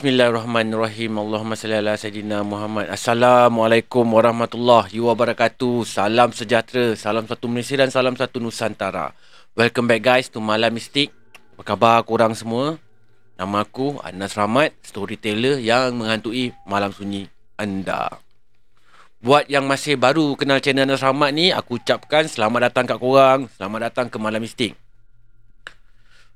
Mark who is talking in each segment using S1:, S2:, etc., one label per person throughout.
S1: Bismillahirrahmanirrahim. Allahumma salli ala sayyidina Muhammad. Assalamualaikum warahmatullahi wabarakatuh. Salam sejahtera, salam satu Malaysia dan salam satu Nusantara. Welcome back guys to Malam Mistik. Apa khabar korang semua? Nama aku Anas Rahmat, storyteller yang menghantui malam sunyi anda. Buat yang masih baru kenal channel Anas Rahmat ni, aku ucapkan selamat datang kat korang. Selamat datang ke Malam Mistik.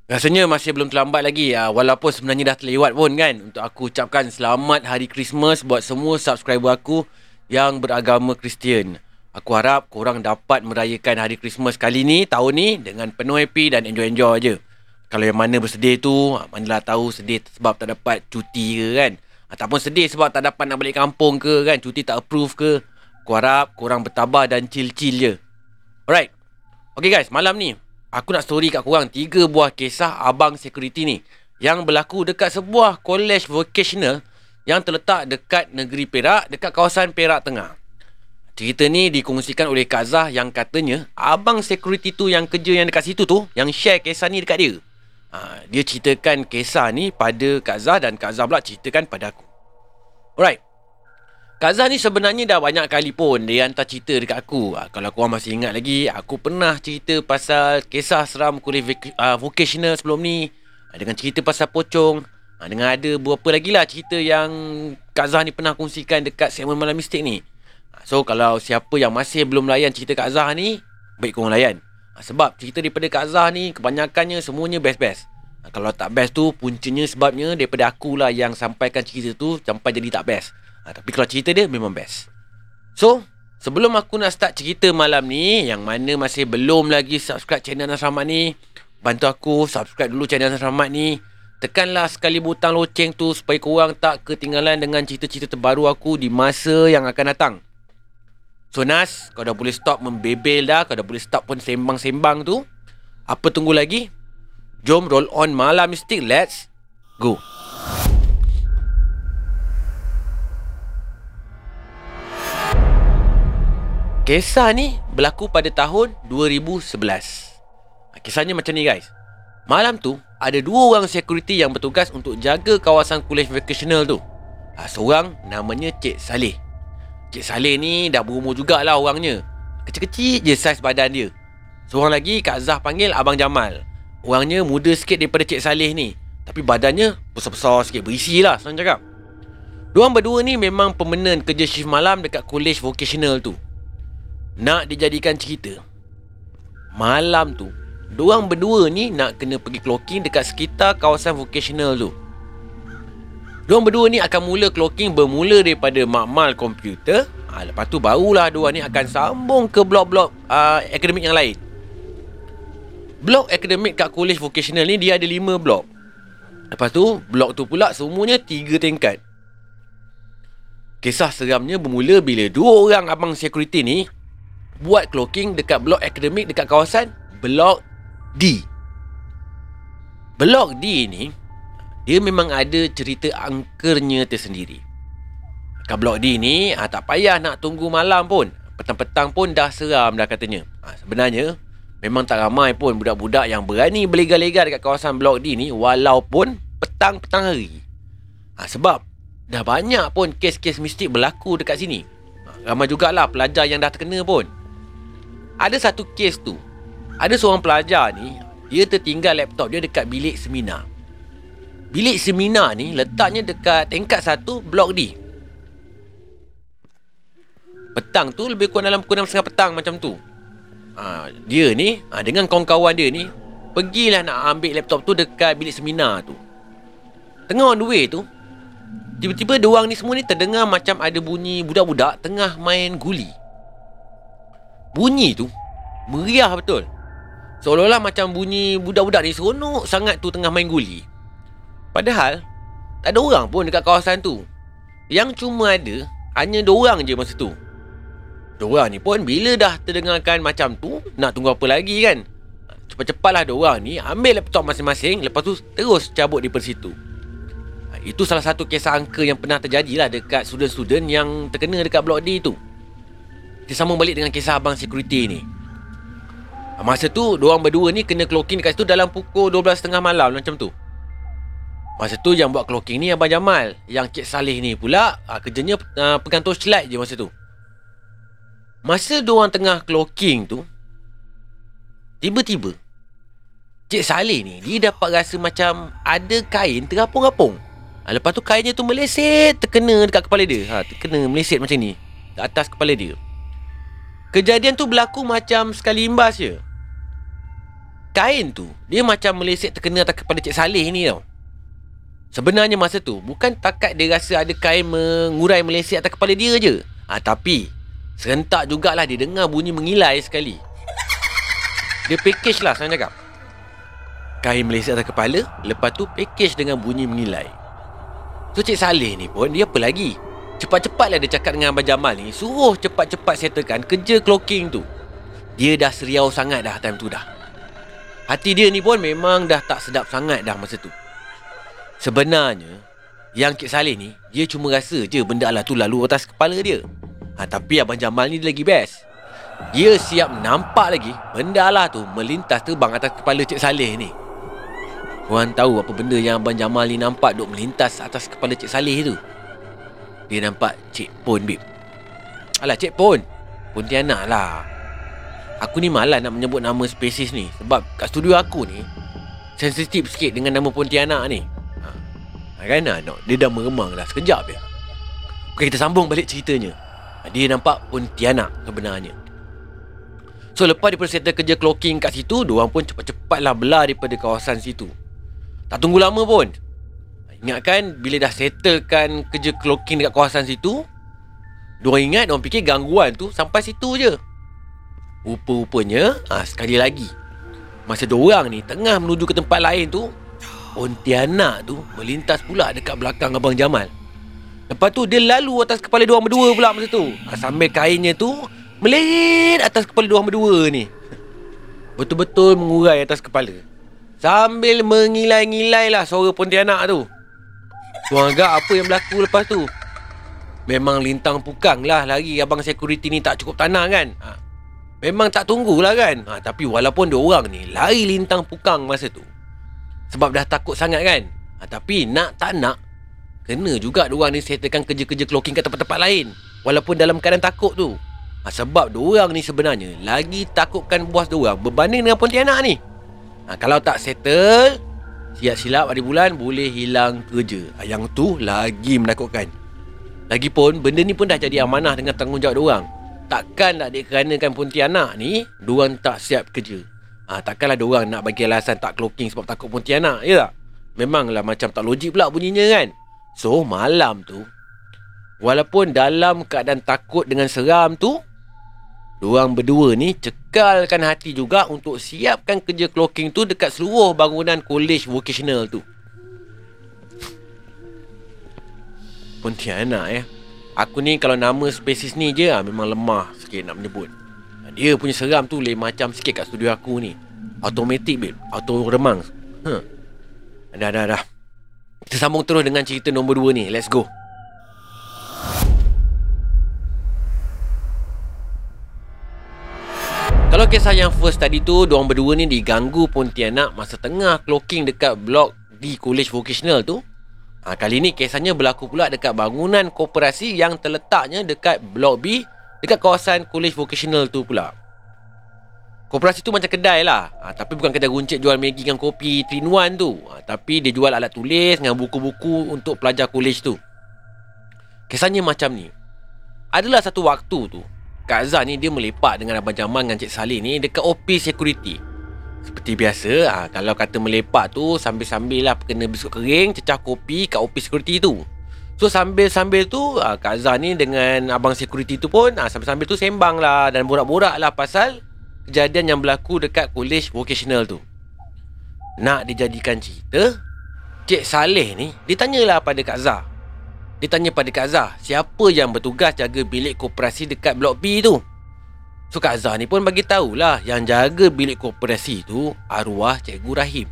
S1: Rasanya masih belum terlambat lagi. Ya, Walaupun sebenarnya dah terlewat pun kan Untuk aku ucapkan selamat hari Christmas Buat semua subscriber aku Yang beragama Kristian. Aku harap korang dapat merayakan hari Christmas kali ni Tahun ni dengan penuh happy dan enjoy-enjoy je. Kalau yang mana bersedih tu Manalah tahu sedih sebab tak dapat cuti ke kan. Ataupun sedih sebab tak dapat nak balik kampung ke kan Cuti tak approve ke. Aku harap korang bertabah dan chill-chill je. Alright. Okay guys, malam ni aku nak story kat korang tiga buah kisah abang security ni yang berlaku dekat sebuah college vocational yang terletak dekat negeri Perak, dekat kawasan Perak Tengah. Cerita ni dikongsikan oleh Kak Zah yang katanya abang security tu yang kerja yang dekat situ tu yang share kisah ni dekat dia. Ha, dia ceritakan kisah ni pada Kak Zah dan Kak Zah pula ceritakan pada aku. Alright. Kak Zah ni sebenarnya dah banyak kali pun dia hantar cerita dekat aku. Ha, kalau korang masih ingat lagi, aku pernah cerita pasal kisah seram kuliah vocational sebelum ni. Ha, dengan cerita pasal pocong. Ha, dengan ada beberapa lagi lah cerita yang Kak Zah ni pernah kongsikan dekat segmen Malam Mistik ni. So, kalau siapa yang masih belum layan cerita Kak Zah ni, baik korang layan. Sebab cerita daripada Kak Zah ni, kebanyakannya semuanya best-best. Kalau tak best tu, puncanya sebabnya daripada akulah yang sampaikan cerita tu sampai jadi tak best. Ha, tapi kalau cerita dia memang best. So, sebelum aku nak start cerita malam ni, yang mana masih belum lagi subscribe channel Nas Rahmat ni, bantu aku subscribe dulu channel Nas Rahmat ni. Tekanlah sekali butang loceng tu supaya korang tak ketinggalan dengan cerita-cerita terbaru aku di masa yang akan datang. So Nas, kau dah boleh stop membebel dah, kau dah boleh stop pun sembang-sembang tu. Apa tunggu lagi? Jom roll on malam mistik, let's go. Kisah ni berlaku pada tahun 2011. Kisahnya macam ni guys. Malam tu, ada dua orang security yang bertugas untuk jaga kawasan college vocational tu. Ha, seorang namanya Cik Saleh. Cik Saleh ni dah berumur jugalah orangnya. Kecil-kecil je saiz badan dia. Seorang lagi Kak Zah panggil Abang Jamal. Orangnya muda sikit daripada Cik Saleh ni. Tapi badannya besar-besar sikit, berisi lah senang cakap. Diorang berdua ni memang pemenang kerja shift malam dekat college vocational tu. Nak dijadikan cerita. Malam tu Diorang berdua ni nak kena pergi clocking dekat sekitar kawasan vocational tu. Diorang berdua ni akan mula clocking bermula daripada makmal komputer. Ha, Lepas tu barulah diorang ni akan sambung ke blok-blok uh, akademik yang lain. Blok akademik kat college vocational ni dia ada lima blok. Lepas tu blok tu pula semuanya tiga tingkat. Kisah seramnya bermula bila dua orang abang security ni buat clocking dekat blok akademik dekat kawasan blok D. Blok D ni dia memang ada cerita angkernya tersendiri. Kat blok D ni ha, tak payah nak tunggu malam pun. Petang-petang pun dah seram dah katanya. Ha, sebenarnya memang tak ramai pun budak-budak yang berani berlega-lega dekat kawasan blok D ni walaupun petang-petang hari. Ha, sebab dah banyak pun kes-kes mistik berlaku dekat sini. Ha, ramai jugalah pelajar yang dah terkena pun. Ada satu kes tu. Ada seorang pelajar ni Dia tertinggal laptop dia dekat bilik seminar. Bilik seminar ni letaknya dekat tingkat satu blok D. Petang tu lebih kurang dalam pukul 6.30 petang macam tu. Ha, Dia ni ha, dengan kawan-kawan dia ni Pergilah nak ambil laptop tu dekat bilik seminar tu. Tengah on the way tu Tiba-tiba dua orang ni semua ni terdengar macam ada bunyi budak-budak tengah main guli Bunyi tu Meriah betul. Seolah-olah macam bunyi budak-budak ni seronok sangat tu tengah main guli. Padahal Tak ada orang pun dekat kawasan tu. Yang cuma ada Hanya dua orang je masa tu. Dua orang ni pun bila dah terdengarkan macam tu Nak tunggu apa lagi kan? Cepat-cepatlah dua orang ni Ambil laptop masing-masing Lepas tu terus cabut di situ Itu salah satu kisah angka yang pernah terjadi lah Dekat student-student yang terkena dekat blok D tu kita sambung balik dengan kisah abang security ni Masa tu, diorang berdua ni kena clocking dekat situ dalam pukul 12.30 malam macam tu Masa tu yang buat clocking ni Abang Jamal. Yang Cik Saleh ni pula uh, kerjanya uh, pegang torchlight je masa tu. Masa diorang tengah clocking tu, tiba-tiba Cik Saleh ni dia dapat rasa macam ada kain terapung-apung. Ha, lepas tu kainnya tu meleset terkena dekat kepala dia. Ha, terkena meleset macam ni. Ke atas kepala dia. Kejadian tu berlaku macam sekali imbas je. Kain tu, dia macam meleset terkena atas kepala Cik Saleh ni tau. Sebenarnya masa tu, bukan takat dia rasa ada kain mengurai meleset atas kepala dia je. Ha, tapi, serentak jugalah dia dengar bunyi mengilai sekali. Dia package lah, saya cakap. Kain meleset atas kepala, lepas tu package dengan bunyi mengilai. So, Cik Saleh ni pun, dia apa lagi? Cepat-cepatlah dia cakap dengan Abang Jamal ni. Suruh cepat-cepat settlekan kerja clocking tu. Dia dah seriau sangat dah time tu dah. Hati dia ni pun memang dah tak sedap sangat dah masa tu. Sebenarnya Yang Cik Saleh ni Dia cuma rasa je benda lah tu lalu atas kepala dia. Ha, Tapi Abang Jamal ni lagi best. Dia siap nampak lagi Benda lah tu melintas terbang atas kepala Cik Saleh ni. Korang tahu apa benda yang Abang Jamal ni nampak duk melintas atas kepala Cik Saleh tu dia nampak Cik Pon bib. Alah Cik Pon Pontianak lah. Aku ni malas nak menyebut nama spesies ni Sebab kat studio aku ni Sensitif sikit dengan nama Pontianak ni. Ha. kan no, Dia dah meremang dah sekejap je. Okay kita sambung balik ceritanya. Dia nampak Pontianak sebenarnya. So lepas dia settle kerja clocking kat situ Diorang pun cepat-cepat lah belah daripada kawasan situ. Tak tunggu lama pun Ingatkan bila dah settlekan kerja clocking dekat kawasan situ Diorang ingat, diorang fikir gangguan tu sampai situ je. Rupa-rupanya, ha, sekali lagi Masa diorang ni tengah menuju ke tempat lain tu Pontianak tu melintas pula dekat belakang Abang Jamal. Lepas tu dia lalu atas kepala diorang berdua pula masa tu. Ha, Sambil kainnya tu melehit atas kepala diorang berdua ni. Betul-betul mengurai atas kepala. Sambil mengilai-ngilai lah suara Pontianak tu Tuan agak apa yang berlaku lepas tu? Memang lintang pukang lah lagi abang security ni tak cukup tanah kan? Ha. Memang tak tunggulah kan? Ha, tapi walaupun dia orang ni lari lintang pukang masa tu. Sebab dah takut sangat kan? Ha, tapi nak tak nak, kena juga dia orang ni settlekan kerja-kerja clocking kat tempat-tempat lain. Walaupun dalam keadaan takut tu. Ha, sebab dia orang ni sebenarnya lagi takutkan bos dia orang berbanding dengan Pontianak ni. Ha, kalau tak settle, Siap silap hari bulan boleh hilang kerja. Yang tu lagi menakutkan. Lagipun benda ni pun dah jadi amanah dengan tanggungjawab diorang. Takkan nak dikeranakan Pontianak ni, diorang tak siap kerja. Ha, takkanlah diorang nak bagi alasan tak clocking sebab takut Pontianak, ya tak? Memanglah macam tak logik pula bunyinya kan? So, malam tu, walaupun dalam keadaan takut dengan seram tu, Diorang berdua ni cekalkan hati juga untuk siapkan kerja clocking tu dekat seluruh bangunan college vocational tu. Pontianak ya. Aku ni kalau nama spesies ni je ah, memang lemah sikit nak menyebut. Dia punya seram tu lain macam sikit kat studio aku ni. Automatic babe. Auto remang. Huh. Dah dah dah. Kita sambung terus dengan cerita nombor 2 ni. Let's go. Kalau kisah yang first tadi tu Diorang berdua ni diganggu Pontianak Masa tengah clocking dekat blok Di college vocational tu. Ha, Kali ni kisahnya berlaku pula Dekat bangunan koperasi Yang terletaknya dekat blok B Dekat kawasan college vocational tu pula. Koperasi tu macam kedai lah. Ha, Tapi bukan kedai runcit jual Maggi dengan kopi 3-in-1 tu. Ha, Tapi dia jual alat tulis Dengan buku-buku untuk pelajar college tu. Kisahnya macam ni. Adalah satu waktu tu Kak Azhar ni dia melepak dengan Abang Jamal dengan Cik Salih ni dekat office security. Seperti biasa, ha, kalau kata melepak tu sambil-sambil lah kena biskut kering, cecah kopi kat office security tu. So sambil-sambil tu ha, Kak Azhar ni dengan abang security tu pun ha, sambil-sambil tu sembang lah dan borak-borak lah pasal kejadian yang berlaku dekat college vocational tu. Nak dijadikan cerita, Cik Saleh ni ditanyalah pada Kak Azhar. Dia tanya pada Kak Zah Siapa yang bertugas jaga bilik koperasi dekat blok B tu? So Kak Zah ni pun bagi tahulah Yang jaga bilik koperasi tu Arwah Cikgu Rahim.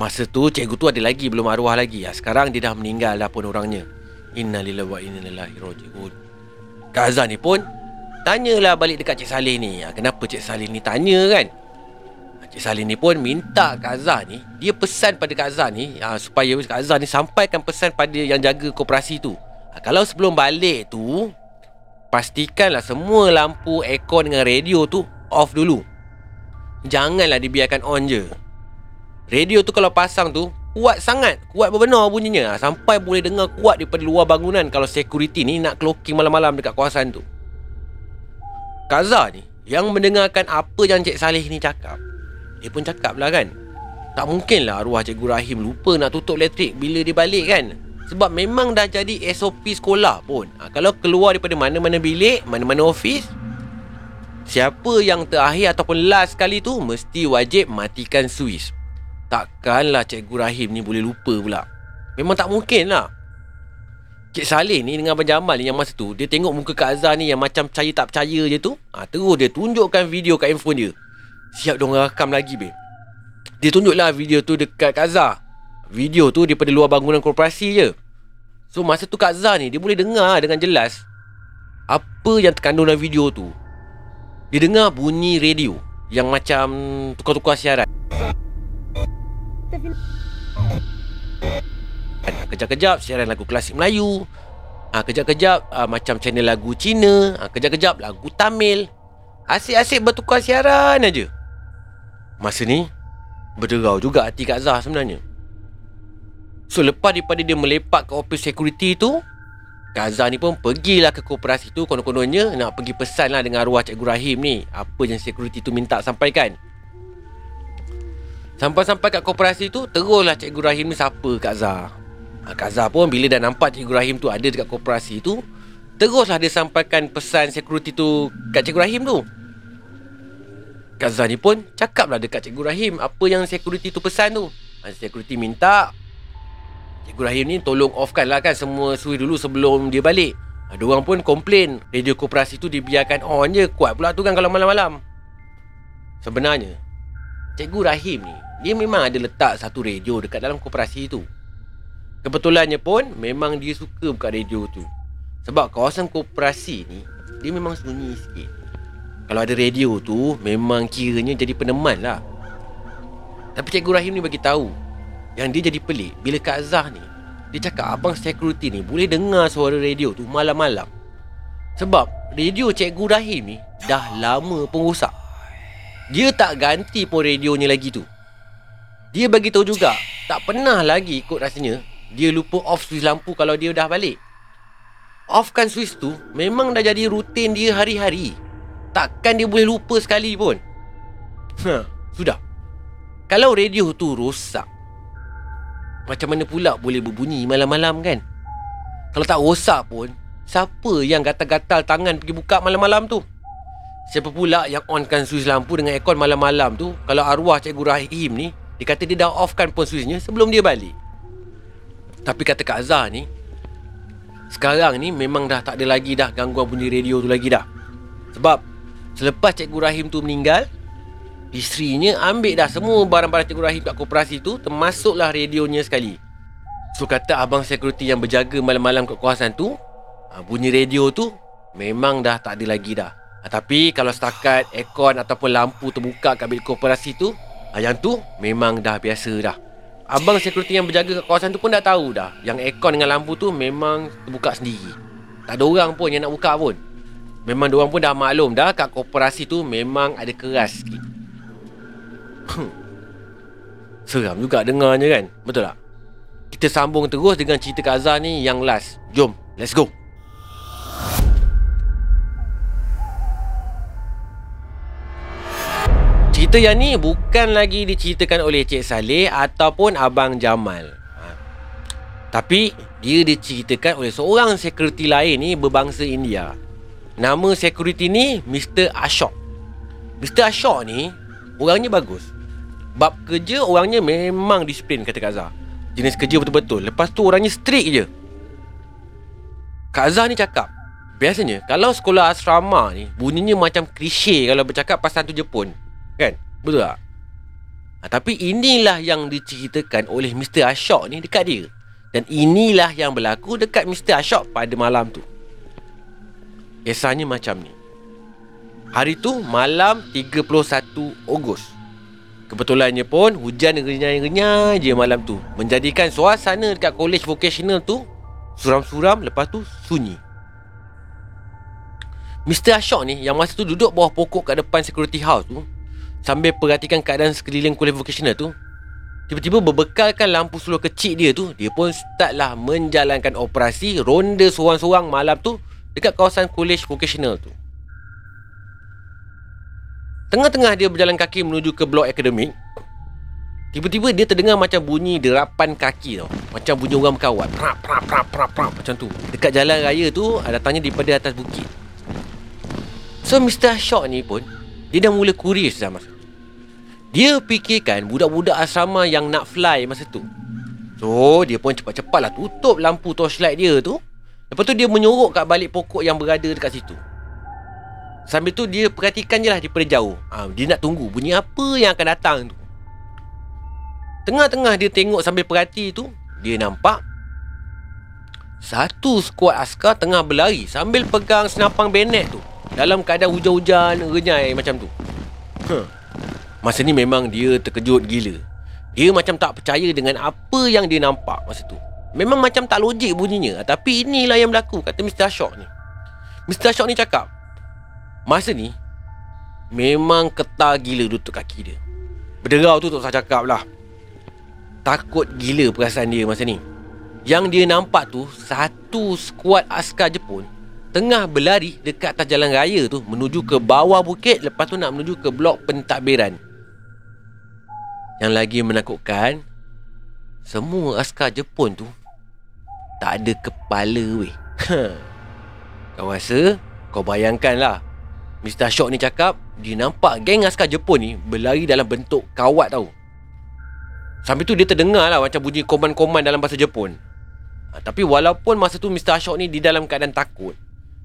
S1: Masa tu cikgu tu ada lagi belum arwah lagi. Ya, Sekarang dia dah meninggal dah pun orangnya. Innalillahi wa innalillahi roji'un Kak Zah ni pun Tanyalah balik dekat Cik Salih ni. Ya, Kenapa Cik Salih ni tanya kan Cik Saleh ni pun minta Kak Azhar ni Dia pesan pada Kak Azhar ni uh, Supaya Kak Azhar ni sampaikan pesan pada yang jaga koperasi tu. Uh, Kalau sebelum balik tu Pastikanlah semua lampu, aircon dengan radio tu off dulu. Janganlah dibiarkan on je. Radio tu kalau pasang tu Kuat sangat. Kuat benar bunyinya. Sampai boleh dengar kuat daripada luar bangunan Kalau security ni nak clocking malam-malam dekat kawasan tu. Kaza ni Yang mendengarkan apa yang Cik Saleh ni cakap dia pun cakap lah kan Tak mungkin lah arwah Cikgu Rahim lupa nak tutup elektrik bila dia balik kan. Sebab memang dah jadi SOP sekolah pun. Ha, Kalau keluar daripada mana-mana bilik, mana-mana ofis Siapa yang terakhir ataupun last kali tu Mesti wajib matikan Swiss Takkanlah Cikgu Rahim ni boleh lupa pula. Memang tak mungkin lah. Cik Saleh ni dengan Abang Jamal ni yang masa tu Dia tengok muka Kak Azhar ni yang macam percaya tak percaya je tu ha, Terus dia tunjukkan video kat handphone dia Siap dong rakam lagi babe. Dia tunjuklah video tu dekat Kak Zah. Video tu daripada luar bangunan korporasi je. So masa tu Kak Zah ni Dia boleh dengar dengan jelas Apa yang terkandung dalam video tu. Dia dengar bunyi radio Yang macam tukar-tukar siaran. Kejap-kejap siaran lagu klasik Melayu. Ha, Kejap-kejap ha, macam channel lagu Cina. Ha, Kejap-kejap lagu Tamil. Asyik-asyik bertukar siaran aja. Masa ni Berderau juga hati Kak Zah sebenarnya. So lepas daripada dia melepak ke office security tu Kak Zah ni pun pergilah ke koperasi tu Konon-kononnya nak pergi pesan lah dengan arwah Cikgu Rahim ni. Apa yang security tu minta sampaikan. Sampai-sampai kat koperasi tu Teruslah Cikgu Rahim ni sapa Kak Zah. Ha, Kak Zah pun bila dah nampak Cikgu Rahim tu ada dekat koperasi tu Teruslah dia sampaikan pesan security tu kat Cikgu Rahim tu Kak Zah ni pun cakaplah dekat Cikgu Rahim apa yang security tu pesan tu. Ha, security minta Cikgu Rahim ni tolong offkan lah kan semua suih dulu sebelum dia balik. Ha, diorang pun komplain radio koperasi tu dibiarkan on je. Kuat pula tu kan kalau malam-malam. Sebenarnya, Cikgu Rahim ni, dia memang ada letak satu radio dekat dalam koperasi tu. Kebetulannya pun, memang dia suka buka radio tu. Sebab kawasan koperasi ni, dia memang sunyi sikit. Kalau ada radio tu Memang kiranya jadi peneman lah. Tapi Cikgu Rahim ni bagi tahu Yang dia jadi pelik Bila Kak Zah ni Dia cakap abang security ni Boleh dengar suara radio tu malam-malam. Sebab radio Cikgu Rahim ni Dah lama pun rosak. Dia tak ganti pun radionya lagi tu. Dia bagi tahu juga Tak pernah lagi ikut rasanya Dia lupa off switch lampu kalau dia dah balik. Offkan switch tu Memang dah jadi rutin dia hari-hari Takkan dia boleh lupa sekali pun. Ha, Sudah. Kalau radio tu rosak Macam mana pula boleh berbunyi malam-malam kan? Kalau tak rosak pun Siapa yang gatal-gatal tangan pergi buka malam-malam tu? Siapa pula yang onkan switch lampu dengan aircon malam-malam tu? Kalau arwah Cikgu Rahim ni Dia kata dia dah offkan pun switchnya sebelum dia balik. Tapi kata Kak Azhar ni Sekarang ni memang dah tak ada lagi dah gangguan bunyi radio tu lagi dah. Sebab Selepas Cikgu Rahim tu meninggal Isterinya ambil dah semua barang-barang Cikgu Rahim kat koperasi tu Termasuklah radionya sekali. So kata abang security yang berjaga malam-malam kat kawasan tu ha, Bunyi radio tu Memang dah tak ada lagi dah. Ha, Tapi kalau setakat aircon ataupun lampu terbuka kat bilik koperasi tu ha, Yang tu memang dah biasa dah. Abang security yang berjaga kat kawasan tu pun dah tahu dah Yang aircon dengan lampu tu memang terbuka sendiri. Tak ada orang pun yang nak buka pun Memang diorang pun dah maklum dah kat koperasi tu memang ada keras sikit. Hmm. Seram juga dengarnya kan? Betul tak? Kita sambung terus dengan cerita Kak Azhar ni yang last. Jom, let's go. Cerita yang ni bukan lagi diceritakan oleh Cik Saleh ataupun Abang Jamal. Ha. Tapi dia diceritakan oleh seorang security lain ni berbangsa India. Nama security ni Mr. Ashok Mr. Ashok ni Orangnya bagus Bab kerja orangnya memang disiplin kata Kak Zah Jenis kerja betul-betul Lepas tu orangnya strict je Kak Zah ni cakap Biasanya kalau sekolah asrama ni Bunyinya macam klise kalau bercakap pasal tu Jepun Kan? Betul tak? Ha, tapi inilah yang diceritakan oleh Mr. Ashok ni dekat dia Dan inilah yang berlaku dekat Mr. Ashok pada malam tu Kisahnya macam ni Hari tu malam 31 Ogos Kebetulannya pun hujan renyai-renyai je malam tu. Menjadikan suasana dekat college vocational tu suram-suram lepas tu sunyi. Mr. Ashok ni yang masa tu duduk bawah pokok kat depan security house tu sambil perhatikan keadaan sekeliling college vocational tu Tiba-tiba berbekalkan lampu slow kecil dia tu Dia pun startlah menjalankan operasi Ronda seorang-seorang malam tu Dekat kawasan college vocational tu Tengah-tengah dia berjalan kaki menuju ke blok akademik Tiba-tiba dia terdengar macam bunyi derapan kaki tau Macam bunyi orang berkawat prap, prap, prap, prap, prap, Macam tu Dekat jalan raya tu Datangnya daripada atas bukit So Mr. Shock ni pun Dia dah mula curious dah masa dia fikirkan budak-budak asrama yang nak fly masa tu. So, dia pun cepat-cepatlah tutup lampu torchlight dia tu. Lepas tu dia menyorok kat balik pokok yang berada dekat situ. Sambil tu dia perhatikan je lah daripada jauh. Ha, dia nak tunggu bunyi apa yang akan datang tu. Tengah-tengah dia tengok sambil perhati tu, dia nampak satu skuad askar tengah berlari sambil pegang senapang bayonet tu. Dalam keadaan hujan-hujan renyai macam tu. Huh. Masa ni memang dia terkejut gila Dia macam tak percaya dengan apa yang dia nampak masa tu Memang macam tak logik bunyinya. Tapi inilah yang berlaku kata Mr. Ashok ni. Mr. Ashok ni cakap Masa ni Memang ketar gila duduk kaki dia. Berderau tu tak usah cakap lah. Takut gila perasaan dia masa ni. Yang dia nampak tu Satu skuad askar Jepun Tengah berlari dekat atas jalan raya tu Menuju ke bawah bukit. Lepas tu nak menuju ke blok pentadbiran. Yang lagi menakutkan Semua askar Jepun tu Tak ada kepala weh Kau rasa Kau bayangkan lah Mr. Ashok ni cakap Dia nampak geng askar Jepun ni Berlari dalam bentuk kawat tau Sampai tu dia terdengar lah Macam bunyi koman-koman dalam bahasa Jepun ha, Tapi walaupun masa tu Mr. Ashok ni Di dalam keadaan takut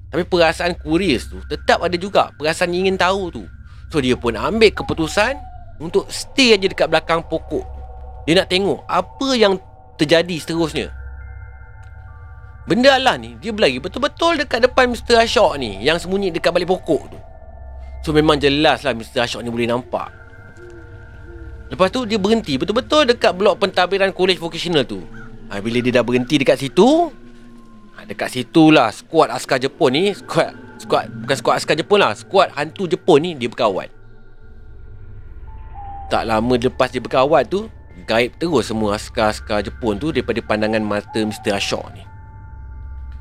S1: Tapi perasaan curious tu Tetap ada juga Perasaan ingin tahu tu So dia pun ambil keputusan untuk stay aja dekat belakang pokok. Dia nak tengok apa yang terjadi seterusnya. Benda Allah ni, dia berlari betul-betul dekat depan Mr. Ashok ni yang sembunyi dekat balik pokok tu. So memang jelas lah Mr. Ashok ni boleh nampak. Lepas tu dia berhenti betul-betul dekat blok pentadbiran college vocational tu. Ha, bila dia dah berhenti dekat situ, ha, dekat situlah skuad askar Jepun ni, skuad, skuad bukan skuad askar Jepun lah, skuad hantu Jepun ni dia berkawan. Tak lama lepas dia berkawat tu Gaib terus semua askar-askar Jepun tu Daripada pandangan mata Mr. Ashok ni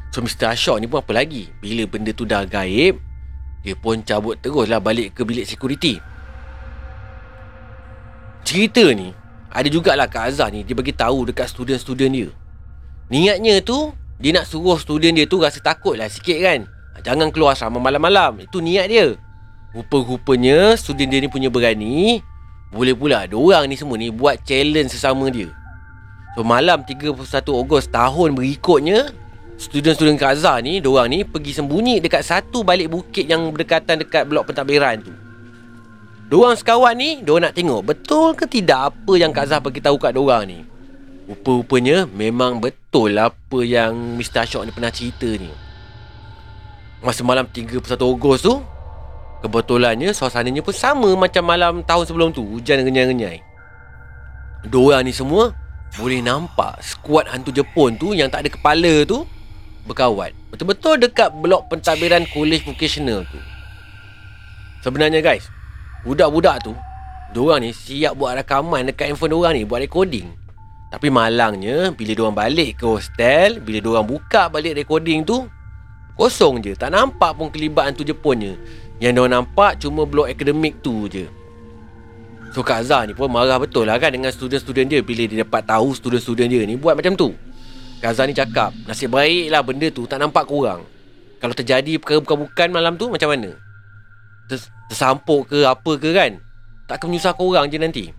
S1: So Mr. Ashok ni pun apa lagi? Bila benda tu dah gaib Dia pun cabut terus lah balik ke bilik security Cerita ni Ada jugalah Kak Azhar ni Dia bagi tahu dekat student-student dia. Niatnya tu Dia nak suruh student dia tu rasa takut lah sikit kan? Jangan keluar sama malam-malam. Itu niat dia. Rupa-rupanya student dia ni punya berani boleh pula orang ni semua ni buat challenge sesama dia. So malam 31 Ogos tahun berikutnya Student-student Kaza ni Diorang ni pergi sembunyi dekat satu balik bukit yang berdekatan dekat blok pentadbiran tu. Diorang sekawan ni Diorang nak tengok betul ke tidak apa yang Kaza bagi tahu kat diorang ni. Rupa-rupanya memang betul apa yang Mr. Ashok ni pernah cerita ni. Masa malam 31 Ogos tu Kebetulannya suasananya pun sama macam malam tahun sebelum tu Hujan renyai-renyai Dua ni semua boleh nampak skuad hantu Jepun tu yang tak ada kepala tu Berkawat Betul-betul dekat blok pentadbiran college vocational tu. Sebenarnya guys Budak-budak tu Diorang ni siap buat rakaman dekat handphone diorang ni Buat recording. Tapi malangnya Bila diorang balik ke hostel Bila diorang buka balik recording tu Kosong je. Tak nampak pun kelibat hantu Jepunnya yang dia nampak cuma blok akademik tu je. So Kak Azhar ni pun marah betul lah kan Dengan student-student dia Bila dia dapat tahu student-student dia ni Buat macam tu Azhar ni cakap Nasib baik lah benda tu Tak nampak korang Kalau terjadi perkara bukan-bukan malam tu Macam mana? Ters Tersampuk ke apa ke kan? Takkan menyusah korang je nanti.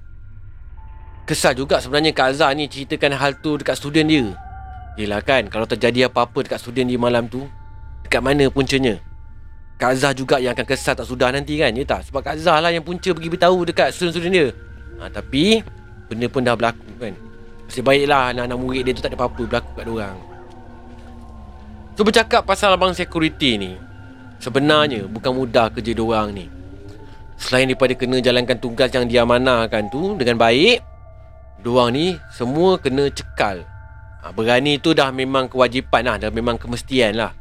S1: Kesal juga sebenarnya Kak Azhar ni Ceritakan hal tu dekat student dia. Yelah kan Kalau terjadi apa-apa dekat student dia malam tu Dekat mana puncanya? Kak Zah juga yang akan kesal tak sudah nanti kan Ya tak? Sebab Kak Zah lah yang punca pergi beritahu dekat student-student dia. Ha, Tapi Benda pun dah berlaku kan Masih baiklah anak-anak murid dia tu tak ada apa-apa berlaku kat orang So bercakap pasal abang security ni Sebenarnya bukan mudah kerja diorang ni Selain daripada kena jalankan tugas yang diamanahkan tu dengan baik, diorang ni semua kena cekal. Ha, berani tu dah memang kewajipan lah, dah memang kemestian lah.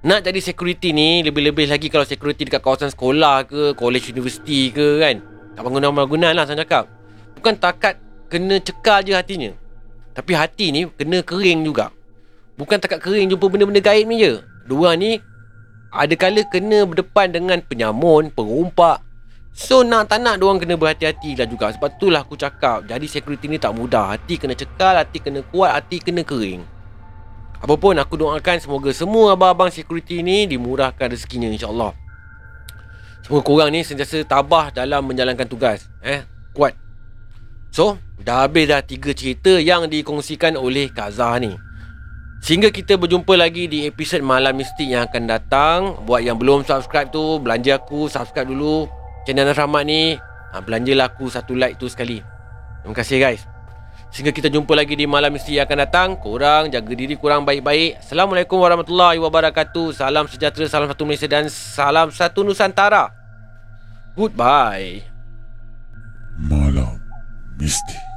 S1: Nak jadi security ni, lebih-lebih lagi kalau security dekat kawasan sekolah ke, college universiti ke kan. Tak bangunan-bangunan lah saya cakap. Bukan takat kena cekal je hatinya. Tapi hati ni kena kering juga. Bukan takat kering jumpa benda-benda gaib ni je. Dua ni ada kala kena berdepan dengan penyamun, perompak, So nak tak nak Diorang kena berhati-hati lah juga. Sebab itulah aku cakap Jadi security ni tak mudah. Hati kena cekal Hati kena kuat Hati kena kering. Apapun aku doakan Semoga semua abang-abang security ni Dimurahkan rezekinya insyaAllah. Semoga korang ni Sentiasa tabah dalam menjalankan tugas Eh? Kuat So Dah habis dah tiga cerita Yang dikongsikan oleh Kazah ni. Sehingga kita berjumpa lagi di episod Malam Mistik yang akan datang. Buat yang belum subscribe tu Belanja aku Subscribe dulu channel Nas Rahmat ni. Ha, Belanjalah aku satu like tu sekali. Terima kasih guys. Sehingga kita jumpa lagi di malam mesti yang akan datang. Korang jaga diri kurang baik-baik. Assalamualaikum warahmatullahi wabarakatuh. Salam sejahtera, salam satu Malaysia dan salam satu Nusantara. Goodbye
S2: Malam Mistik